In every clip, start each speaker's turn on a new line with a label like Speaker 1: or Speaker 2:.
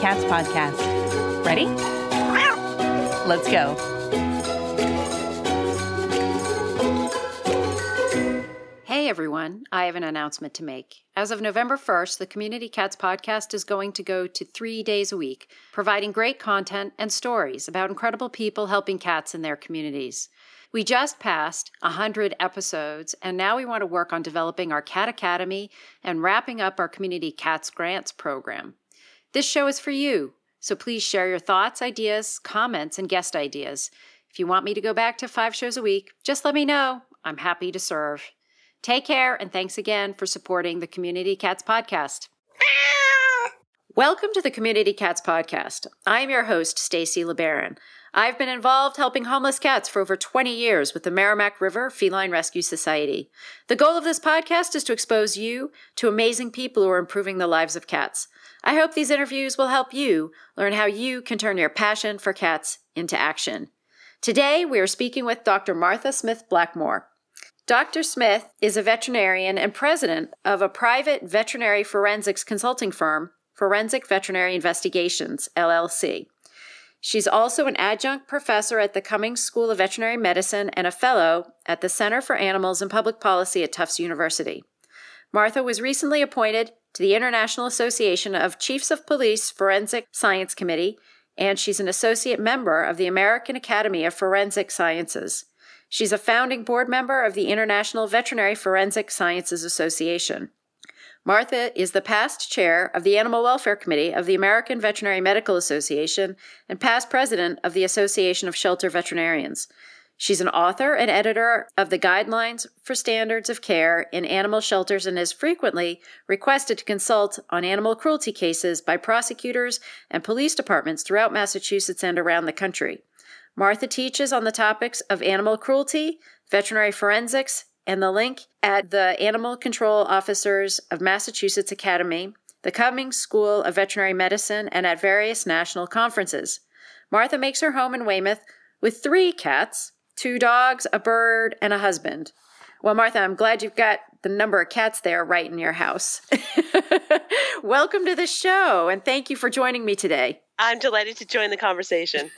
Speaker 1: Cats podcast. Ready? Let's go.
Speaker 2: Hey everyone, I have an announcement to make. As of November 1st, the Community Cats podcast is going to go to three days a week, providing great content and stories about incredible people helping cats in their communities. We just passed 100 episodes, and now we want to work on developing our Cat Academy and wrapping up our Community Cats Grants program. This show is for you, so please share your thoughts, ideas, comments, and guest ideas. If you want me to go back to five shows a week, just let me know. I'm happy to serve. Take care, and thanks again for supporting the Community Cats podcast. Welcome to the Community Cats podcast. I am your host, Stacy LeBaron. I've been involved helping homeless cats for over 20 years with the Merrimack River Feline Rescue Society. The goal of this podcast is to expose you to amazing people who are improving the lives of cats. I hope these interviews will help you learn how you can turn your passion for cats into action. Today, we are speaking with Dr. Martha Smith Blackmore. Dr. Smith is a veterinarian and president of a private veterinary forensics consulting firm, Forensic Veterinary Investigations, LLC. She's also an adjunct professor at the Cummings School of Veterinary Medicine and a fellow at the Center for Animals and Public Policy at Tufts University. Martha was recently appointed to the International Association of Chiefs of Police Forensic Science Committee, and she's an associate member of the American Academy of Forensic Sciences. She's a founding board member of the International Veterinary Forensic Sciences Association. Martha is the past chair of the Animal Welfare Committee of the American Veterinary Medical Association and past president of the Association of Shelter Veterinarians. She's an author and editor of the Guidelines for Standards of Care in Animal Shelters and is frequently requested to consult on animal cruelty cases by prosecutors and police departments throughout Massachusetts and around the country. Martha teaches on the topics of animal cruelty, veterinary forensics, and the link at the Animal Control Officers of Massachusetts Academy, the Cummings School of Veterinary Medicine, and at various national conferences. Martha makes her home in Weymouth with three cats two dogs, a bird, and a husband. Well, Martha, I'm glad you've got the number of cats there right in your house. Welcome to the show, and thank you for joining me today.
Speaker 3: I'm delighted to join the conversation.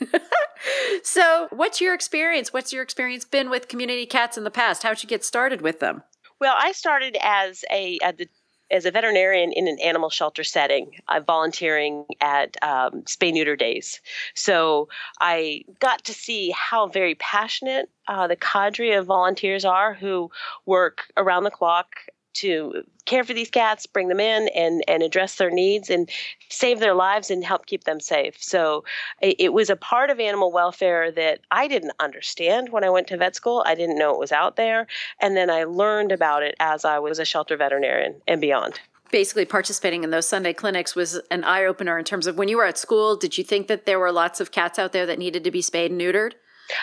Speaker 2: so, what's your experience? What's your experience been with community cats in the past? How'd you get started with them?
Speaker 3: Well, I started as a, uh, a as a veterinarian in an animal shelter setting, uh, volunteering at um, spay neuter days. So I got to see how very passionate uh, the cadre of volunteers are who work around the clock to care for these cats, bring them in and, and address their needs and save their lives and help keep them safe. So it, it, was a part of animal welfare that I didn't understand when I went to vet school. I didn't know it was out there. And then I learned about it as I was a shelter veterinarian and beyond.
Speaker 2: Basically, participating in those Sunday clinics was an eye opener in terms of when you were at school, did you think that there were lots of cats out there that needed to be spayed and neutered?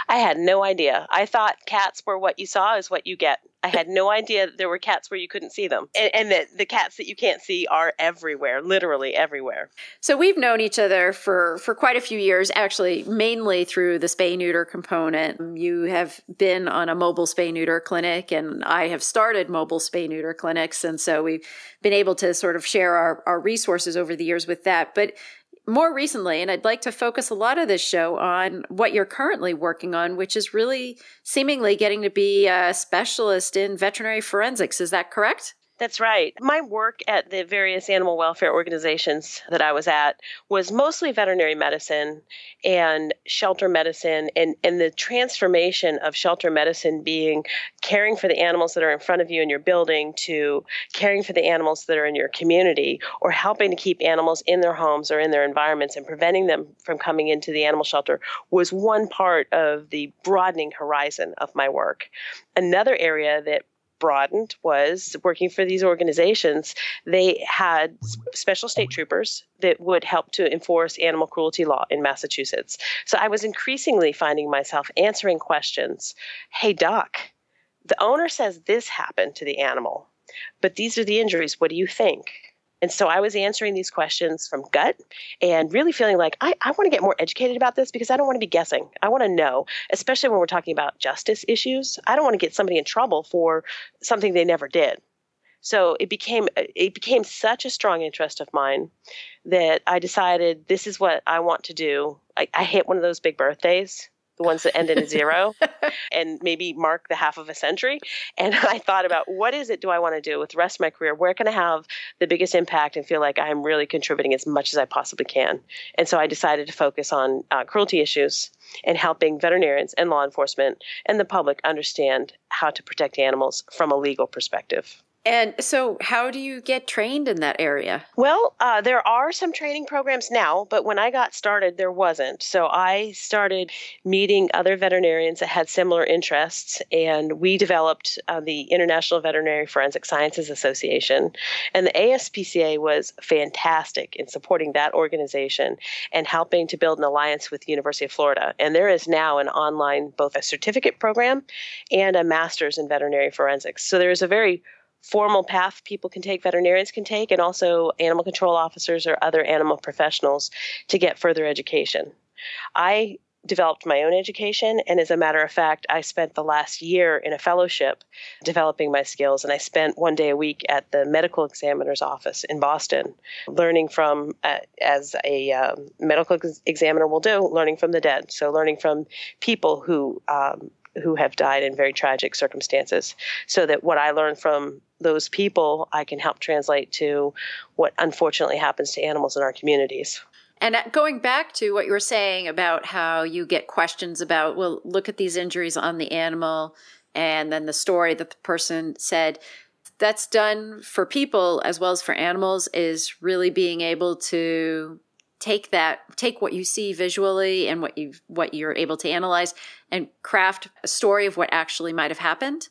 Speaker 3: I had no idea. I thought cats were what you saw is what you get. I had no idea that there were cats where you couldn't see them, and, and, that the cats that you can't see are everywhere, literally everywhere.
Speaker 2: So we've known each other for for quite a few years, actually, mainly through the spay neuter component. You have been on a mobile spay neuter clinic, and I have started mobile spay neuter clinics, and so we've been able to sort of share our our resources over the years with that. But more recently, and I'd like to focus a lot of this show on what you're currently working on, which is really seemingly getting to be a specialist in veterinary forensics. Is that correct?
Speaker 3: That's right. My work at the various animal welfare organizations that I was at was mostly veterinary medicine and shelter medicine, and, and the transformation of shelter medicine being caring for the animals that are in front of you in your building to caring for the animals that are in your community or helping to keep animals in their homes or in their environments and preventing them from coming into the animal shelter was one part of the broadening horizon of my work. Another area that broadened was working for these organizations. They had special state troopers that would help to enforce animal cruelty law in Massachusetts. So I was increasingly finding myself answering questions Hey, doc, the owner says this happened to the animal, but these are the injuries. What do you think? And so I was answering these questions from gut and really feeling like I, I want to get more educated about this because I don't want to be guessing. I want to know, especially when we're talking about justice issues. I don't want to get somebody in trouble for something they never did. So it became it became such a strong interest of mine that I decided this is what I want to do. I, I hit one of those big birthdays the ones that end in a zero, and maybe mark the half of a century. And I thought about what is it do I want to do with the rest of my career? Where can I have the biggest impact and feel like I'm really contributing as much as I possibly can? And so I decided to focus on uh, cruelty issues and helping veterinarians and law enforcement and the public understand how to protect animals from a legal perspective.
Speaker 2: And so, how do you get trained in that area?
Speaker 3: Well, uh, there are some training programs now, but when I got started, there wasn't. So, I started meeting other veterinarians that had similar interests, and we developed uh, the International Veterinary Forensic Sciences Association. And the ASPCA was fantastic in supporting that organization and helping to build an alliance with the University of Florida. And there is now an online, both a certificate program and a master's in veterinary forensics. So, there is a very formal path people can take, veterinarians can take, and also animal control officers or other animal professionals to get further education. I developed my own education, and as a matter of fact, I spent the last year in a fellowship developing my skills, and I spent one day a week at the medical examiner's office in Boston, learning from, uh, as a um, medical ex- examiner will do, learning from the dead. So, learning from people who um, who have died in very tragic circumstances so that what I learn from those people I can help translate to what unfortunately happens to animals in our communities.
Speaker 2: And uh, going back to what you were saying about how you get questions about, well, look at these injuries on the animal, and then the story that the person said, that's done for people as well as for animals, is really being able to take that take what you see visually and what you what you're able to analyze and craft a story of what actually might have happened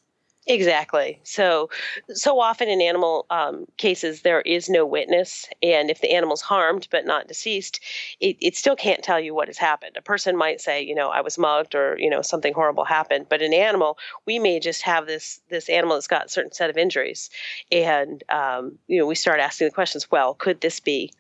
Speaker 3: Exactly. So, so often in animal um, cases, there is no witness, and if the animal's harmed but not deceased, it, it still can't tell you what has happened. A person might say, you know, I was mugged, or you know, something horrible happened. But an animal, we may just have this this animal that's got a certain set of injuries, and um, you know, we start asking the questions. Well, could this be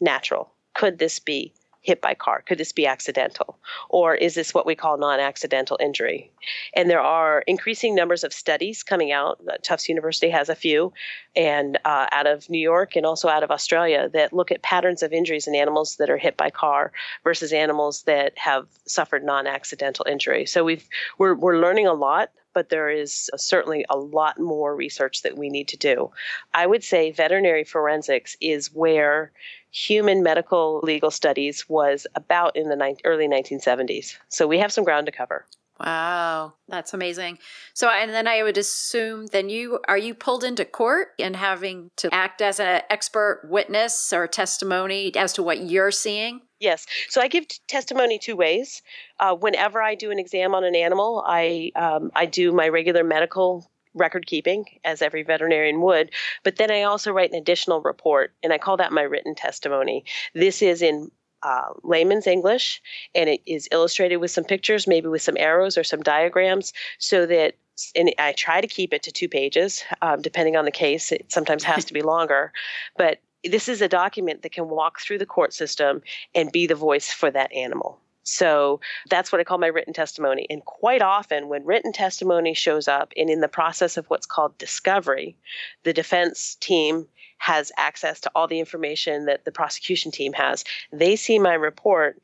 Speaker 3: natural? Could this be hit by car? Could this be accidental? Or is this what we call non accidental injury? And there are increasing numbers of studies coming out. Tufts University has a few, and uh, out of New York and also out of Australia that look at patterns of injuries in animals that are hit by car versus animals that have suffered non accidental injury. So we've, we're, we're learning a lot but there is certainly a lot more research that we need to do. I would say veterinary forensics is where human medical legal studies was about in the ni- early 1970s. So we have some ground to cover.
Speaker 2: Wow, that's amazing. So, and then I would assume then you are you pulled into court and having to act as an expert witness or testimony as to what you're seeing?
Speaker 3: Yes. So I give t- testimony two ways. Uh, whenever I do an exam on an animal, I um, I do my regular medical record keeping, as every veterinarian would. But then I also write an additional report, and I call that my written testimony. This is in uh, layman's English, and it is illustrated with some pictures, maybe with some arrows or some diagrams, so that and I try to keep it to two pages, um, depending on the case. It sometimes has to be longer, but this is a document that can walk through the court system and be the voice for that animal. So that's what I call my written testimony. And quite often, when written testimony shows up and in the process of what's called discovery, the defense team has access to all the information that the prosecution team has. They see my report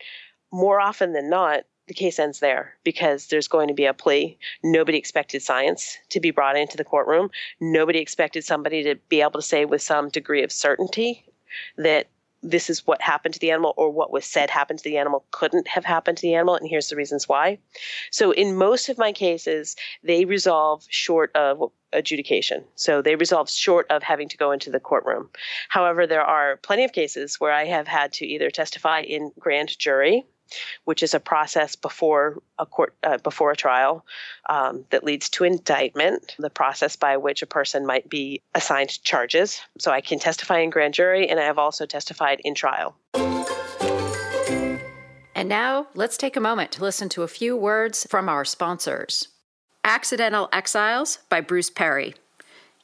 Speaker 3: more often than not. The case ends there because there's going to be a plea. Nobody expected science to be brought into the courtroom. Nobody expected somebody to be able to say with some degree of certainty that this is what happened to the animal or what was said happened to the animal couldn't have happened to the animal and here's the reasons why so in most of my cases they resolve short of adjudication so they resolve short of having to go into the courtroom however there are plenty of cases where i have had to either testify in grand jury which is a process before a court uh, before a trial um, that leads to indictment. The process by which a person might be assigned charges. So I can testify in grand jury, and I have also testified in trial.
Speaker 2: And now let's take a moment to listen to a few words from our sponsors. Accidental Exiles by Bruce Perry.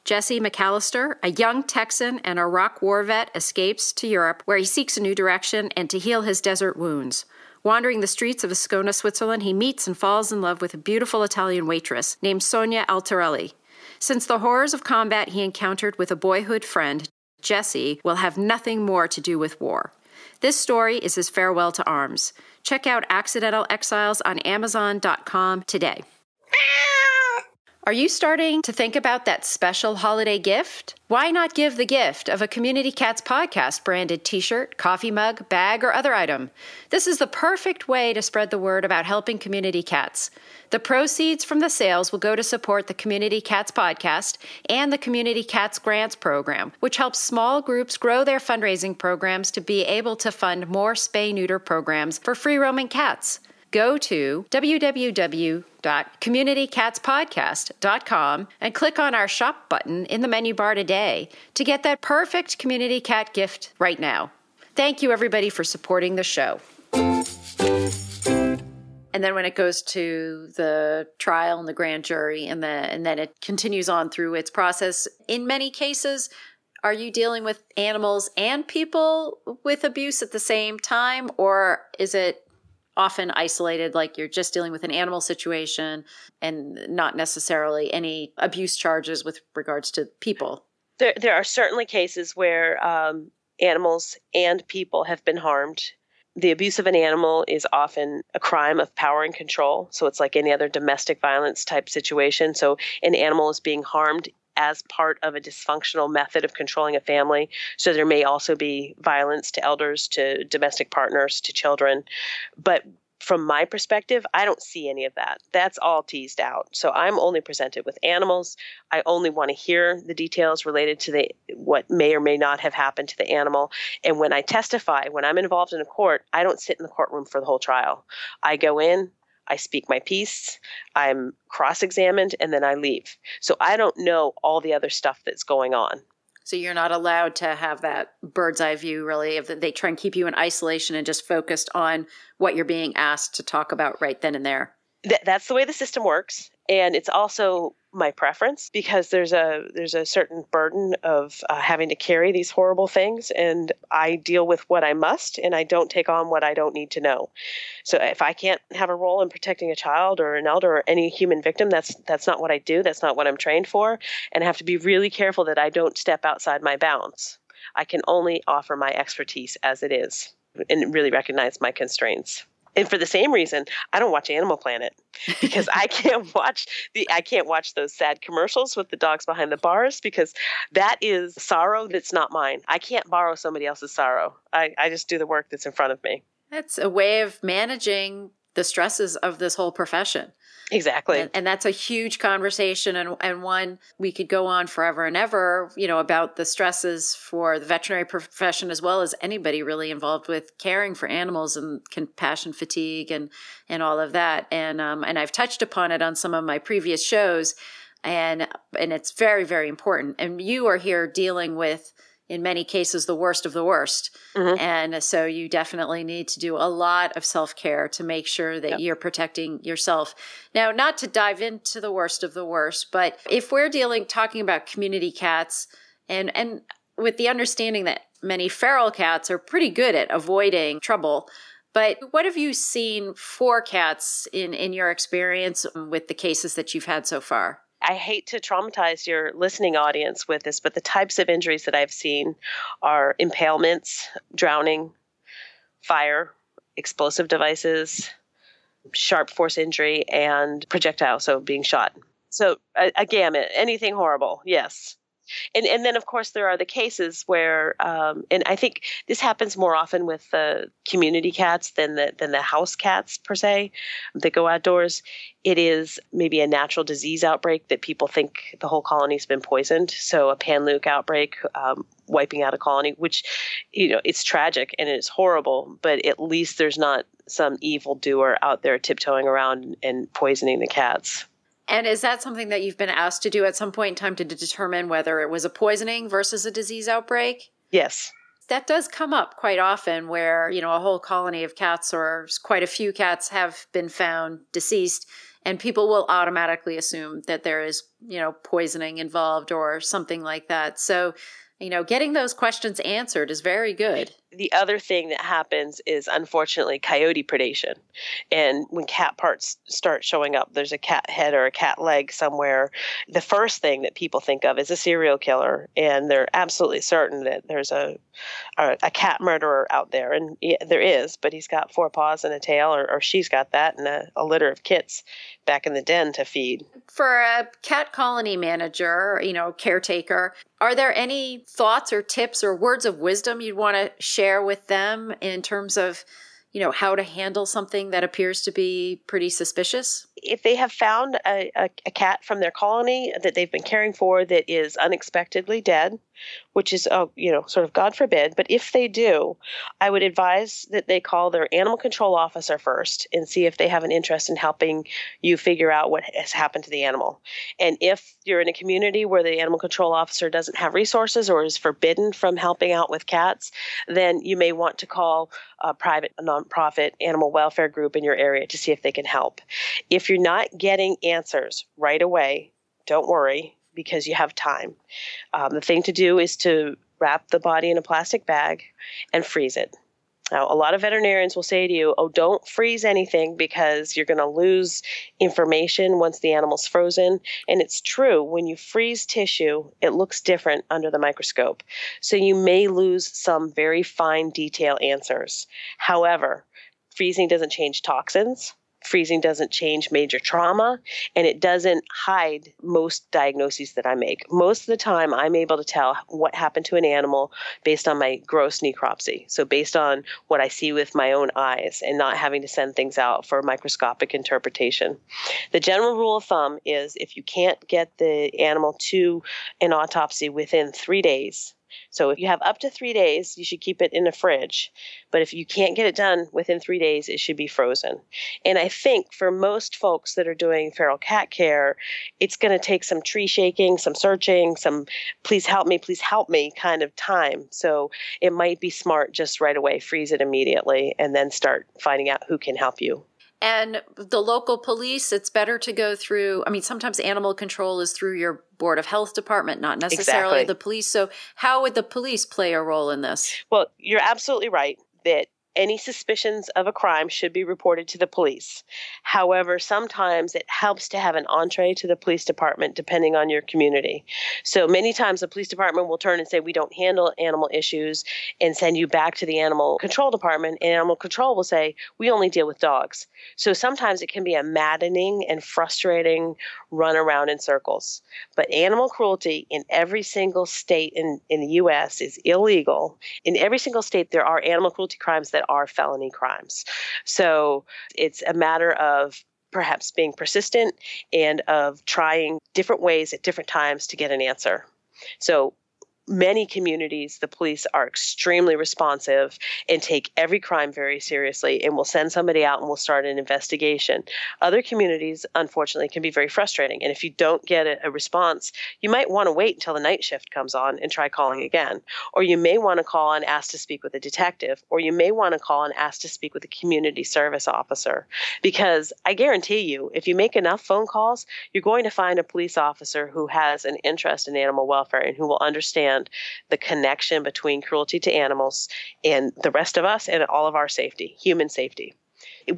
Speaker 2: Jesse McAllister, a young Texan and Iraq war vet, escapes to Europe where he seeks a new direction and to heal his desert wounds. Wandering the streets of Ascona, Switzerland, he meets and falls in love with a beautiful Italian waitress named Sonia Altarelli. Since the horrors of combat he encountered with a boyhood friend, Jesse will have nothing more to do with war. This story is his farewell to arms. Check out Accidental Exiles on Amazon.com today. Ah! Are you starting to think about that special holiday gift? Why not give the gift of a Community Cats podcast branded t shirt, coffee mug, bag, or other item? This is the perfect way to spread the word about helping community cats. The proceeds from the sales will go to support the Community Cats podcast and the Community Cats Grants program, which helps small groups grow their fundraising programs to be able to fund more spay neuter programs for free roaming cats go to www.communitycatspodcast.com and click on our shop button in the menu bar today to get that perfect community cat gift right now. Thank you, everybody, for supporting the show. And then when it goes to the trial and the grand jury, and, the, and then it continues on through its process, in many cases, are you dealing with animals and people with abuse at the same time, or is it often isolated, like you're just dealing with an animal situation and not necessarily any abuse charges with regards to people.
Speaker 3: There, there are certainly cases where um, animals and people have been harmed. The abuse of an animal is often a crime of power and control. So it's like any other domestic violence type situation. So an animal is being harmed as part of a dysfunctional method of controlling a family. So there may also be violence to elders, to domestic partners, to children. But from my perspective, I don't see any of that. That's all teased out. So I'm only presented with animals. I only want to hear the details related to the what may or may not have happened to the animal. And when I testify, when I'm involved in a court, I don't sit in the courtroom for the whole trial. I go in, I speak my piece, I'm cross examined, and then I leave. So I don't know all the other stuff that's going on.
Speaker 2: So you're not allowed to have that bird's eye view, really. If they try and keep you in isolation and just focused on what you're being asked to talk about right then and there.
Speaker 3: Th- that's the way the system works, and it's also my preference because there's a there's a certain burden of uh, having to carry these horrible things and I deal with what I must and I don't take on what I don't need to know. So if I can't have a role in protecting a child or an elder or any human victim that's that's not what I do, that's not what I'm trained for and I have to be really careful that I don't step outside my bounds. I can only offer my expertise as it is and really recognize my constraints and for the same reason i don't watch animal planet because i can't watch the i can't watch those sad commercials with the dogs behind the bars because that is sorrow that's not mine. I can't borrow somebody else's sorrow. I, I just do the work that's in front of me.
Speaker 2: That's a way of managing the stresses of this whole profession
Speaker 3: Exactly.
Speaker 2: And, and, that's a huge conversation and, and one we could go on forever and ever, you know, about the stresses for the veterinary profession as well as anybody really involved with caring for animals and compassion fatigue and, and all of that. And, um, and I've touched upon it on some of my previous shows and, and it's very, very important. And you are here dealing with, in many cases the worst of the worst. Mm-hmm. And so you definitely need to do a lot of self care to make sure that yep. you're protecting yourself. Now, not to dive into the worst of the worst, but if we're dealing, talking about community cats and, and with the understanding that many feral cats are pretty good at avoiding trouble. But what have you seen for cats in, in your experience with the cases that you've had so far?
Speaker 3: I hate to traumatize your listening audience with this, but the types of injuries that I've seen are impalements, drowning, fire, explosive devices, sharp force injury, and projectile, so being shot. So a, a gamut, anything horrible, yes and and then of course there are the cases where um, and I think this happens more often with the community cats than the than the house cats per se that go outdoors. It is maybe a natural disease outbreak that people think the whole colony's been poisoned. So a panleuk outbreak, um, wiping out a colony, which you know it's tragic and it's horrible, but at least there's not some evil doer out there tiptoeing around and poisoning the cats.
Speaker 2: And is that something that you've been asked to do at some point in time to determine whether it was a poisoning versus a disease outbreak?
Speaker 3: Yes.
Speaker 2: That does come up quite often where, you know, a whole colony of cats or quite a few cats have been found deceased and people will automatically assume that there is, you know, poisoning involved or something like that. So, you know, getting those questions answered is very good.
Speaker 3: The other thing that happens is unfortunately coyote predation. And when cat parts start showing up, there's a cat head or a cat leg somewhere, the first thing that people think of is a serial killer. And they're absolutely certain that there's a, a, a cat murderer out there. And yeah, there is, but he's got four paws and a tail, or, or she's got that, and a, a litter of kits back in the den to feed.
Speaker 2: For a cat colony manager, you know, caretaker, are there any thoughts or tips or words of wisdom you'd want to share with them in terms of, you know, how to handle something that appears to be pretty suspicious?
Speaker 3: if they have found a, a, a, cat from their colony that they've been caring for that is unexpectedly dead, which is, oh, you know, sort of God forbid, but if they do, I would advise that they call their animal control officer first and see if they have an interest in helping you figure out what has happened to the animal. And if you're in a community where the animal control officer doesn't have resources or is forbidden from helping out with cats, then you may want to call a private nonprofit animal welfare group in your area to see if they can help. If you're not getting answers right away, don't worry because you have time. Um, the thing to do is to wrap the body in a plastic bag and freeze it. Now, a lot of veterinarians will say to you, oh, don't freeze anything because you're going to lose information once the animal's frozen. And it's true. When you freeze tissue, it looks different under the microscope. So you may lose some very fine detail answers. However, freezing doesn't change toxins freezing doesn't change major trauma and it doesn't hide most diagnoses that I make. Most of the time, I'm able to tell what happened to an animal based on my gross necropsy. So, based on what I see with my own eyes and not having to send things out for microscopic interpretation. The general rule of thumb is if you can't get the animal to an autopsy within three days, so if you have up to three days, you should keep it in the fridge. But if you can't get it done within three days, it should be frozen. And I think for most folks that are doing feral cat care, it's going to take some tree shaking, some searching, some please help me, please help me kind of time. So it might be smart just right away, freeze it immediately, and then start finding out who can help you.
Speaker 2: And the local police, it's better to go through. I mean, sometimes animal control is through your board of health department, not necessarily
Speaker 3: exactly.
Speaker 2: the police. So, how would the police play a role in this?
Speaker 3: Well, you're absolutely right that any suspicions of a crime should be reported to the police. However, sometimes it helps to have an entree to the police department depending on your community. So many times the police department will turn and say, We don't handle animal issues and send you back to the animal control department. And animal control will say, We only deal with dogs. So sometimes it can be a maddening and frustrating run around in circles. But animal cruelty in every single state in, in the U.S. is illegal. In every single state, there are animal cruelty crimes that that are felony crimes. So it's a matter of perhaps being persistent and of trying different ways at different times to get an answer. So many communities, the police are extremely responsive and take every crime very seriously and will send somebody out and will start an investigation. Other communities, unfortunately, can be very frustrating. And if you don't get a, a response, you might want to wait until the night shift comes on and try calling again. Or you may want to call and ask to speak with a detective. Or you may want to call and ask to speak with a community service officer. Because I guarantee you, if you make enough phone calls, you're going to find a police officer who has an interest in animal welfare and who will understand understand the connection between cruelty to animals and the rest of us and all of our safety, human safety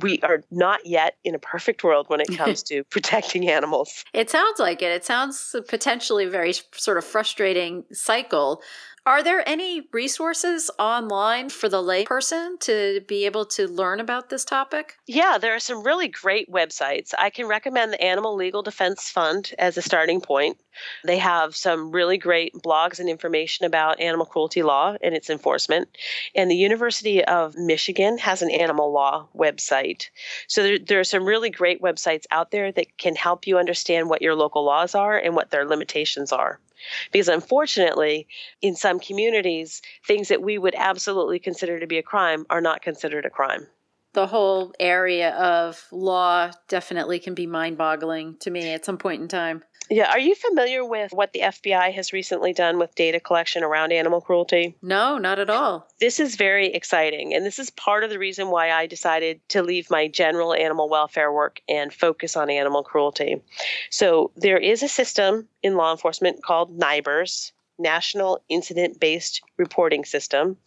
Speaker 3: we are not yet in a perfect world when it comes to protecting animals.
Speaker 2: It sounds like it. It sounds potentially very sort of frustrating cycle are there any resources online for the layperson to be able to learn about this topic?
Speaker 3: Yeah, there are some really great websites. I can recommend the Animal Legal Defense Fund as a starting point. They have some really great blogs and information about animal cruelty law and its enforcement. And the University of Michigan has an animal law website. So there, there are some really great websites out there that can help you understand what your local laws are and what their limitations are. Because unfortunately, in some communities, things that we would absolutely consider to be a crime are not considered a crime.
Speaker 2: The whole area of law definitely can be mind boggling to me at some point in time.
Speaker 3: Yeah. Are you familiar with what the FBI has recently done with data collection around animal cruelty?
Speaker 2: No, not at all.
Speaker 3: This is very exciting. And this is part of the reason why I decided to leave my general animal welfare work and focus on animal cruelty. So there is a system in law enforcement called NIBRS, national incident based reporting system.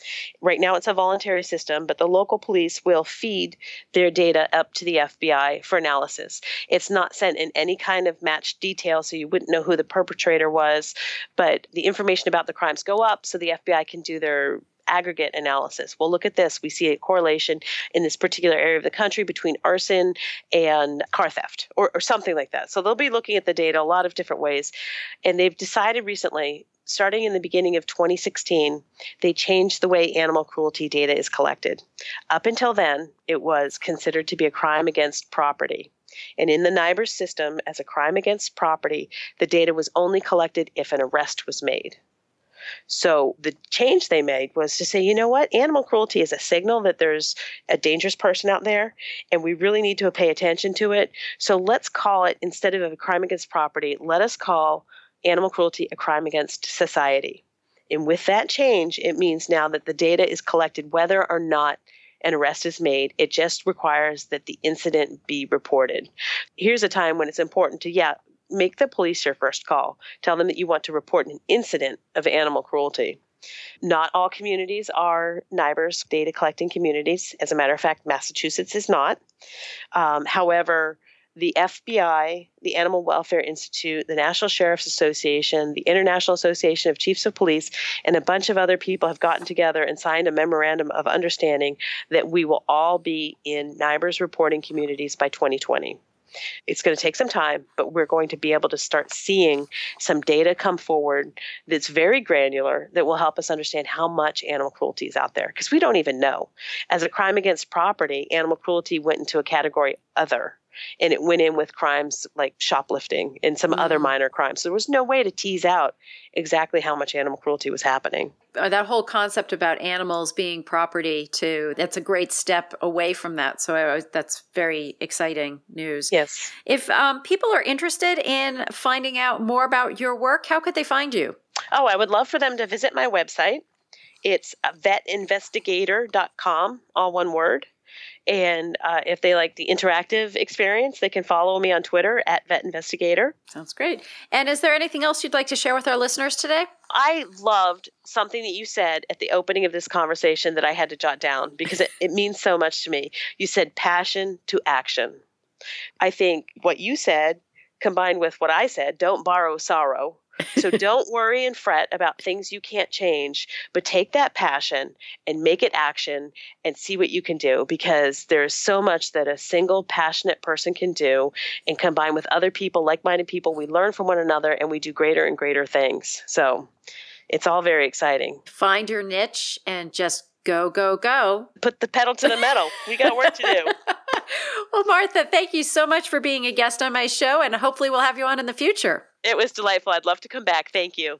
Speaker 3: Right now, it's a voluntary system, but the local police will feed their data up to the FBI for analysis. It's not sent in any kind of matched detail, so you wouldn't know who the perpetrator was, but the information about the crimes go up so the FBI can do their aggregate analysis. Well, look at this. We see a correlation in this particular area of the country between arson and car theft or, or something like that. So they'll be looking at the data a lot of different ways. And they've decided recently starting in the beginning of 2016, they changed the way animal cruelty data is collected. Up until then, it was considered to be a crime against property. And in the NIBRS system, as a crime against property, the data was only collected if an arrest was made. So the change they made was to say, you know what? Animal cruelty is a signal that there's a dangerous person out there, and we really need to pay attention to it. So let's call it, instead of a crime against property, let us call animal cruelty a crime against society. And with that change, it means now that the data is collected whether or not an arrest is made. It just requires that the incident be reported. Here's a time when it's important to, yeah, make the police your first call. Tell them that you want to report an incident of animal cruelty. Not all communities are NIBRS data collecting communities. As a matter of fact, Massachusetts is not. Um, however, the FBI, the Animal Welfare Institute, the National Sheriff's Association, the International Association of Chiefs of Police, and a bunch of other people have gotten together and signed a memorandum of understanding that we will all be in NIBRS reporting communities by 2020. It's going to take some time, but we're going to be able to start seeing some data come forward that's very granular that will help us understand how much animal cruelty is out there because we don't even know. As a crime against property, animal cruelty went into a category other and it went in with crimes like shoplifting and some mm-hmm. other minor crimes. So there was no way to tease out exactly how much animal cruelty was happening.
Speaker 2: Uh, that whole concept about animals being property too that's a great step away from that so I, that's very exciting news
Speaker 3: yes
Speaker 2: if um, people are interested in finding out more about your work how could they find you
Speaker 3: oh i would love for them to visit my website it's vetinvestigator.com all one word and uh, if they like the interactive experience, they can follow me on Twitter at Vet Investigator.
Speaker 2: Sounds great. And is there anything else you'd like to share with our listeners today?
Speaker 3: I loved something that you said at the opening of this conversation that I had to jot down because it, it means so much to me. You said passion to action. I think what you said combined with what I said, don't borrow sorrow, so don't worry and fret about things you can't change, but take that passion and make it action and see what you can do because there's so much that a single passionate person can do and combine with other people, like minded people. We learn from one another and we do greater and greater things. So it's all very exciting.
Speaker 2: Find your niche and just go, go, go.
Speaker 3: Put the pedal to the metal. we got work to do.
Speaker 2: well, Martha, thank you so much for being a guest on my show, and hopefully we'll have you on in the future.
Speaker 3: It was delightful. I'd love to come back. Thank you.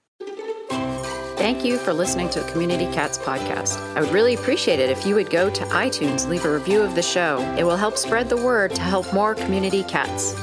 Speaker 2: Thank you for listening to the Community Cats podcast. I would really appreciate it if you would go to iTunes, leave a review of the show. It will help spread the word to help more community cats.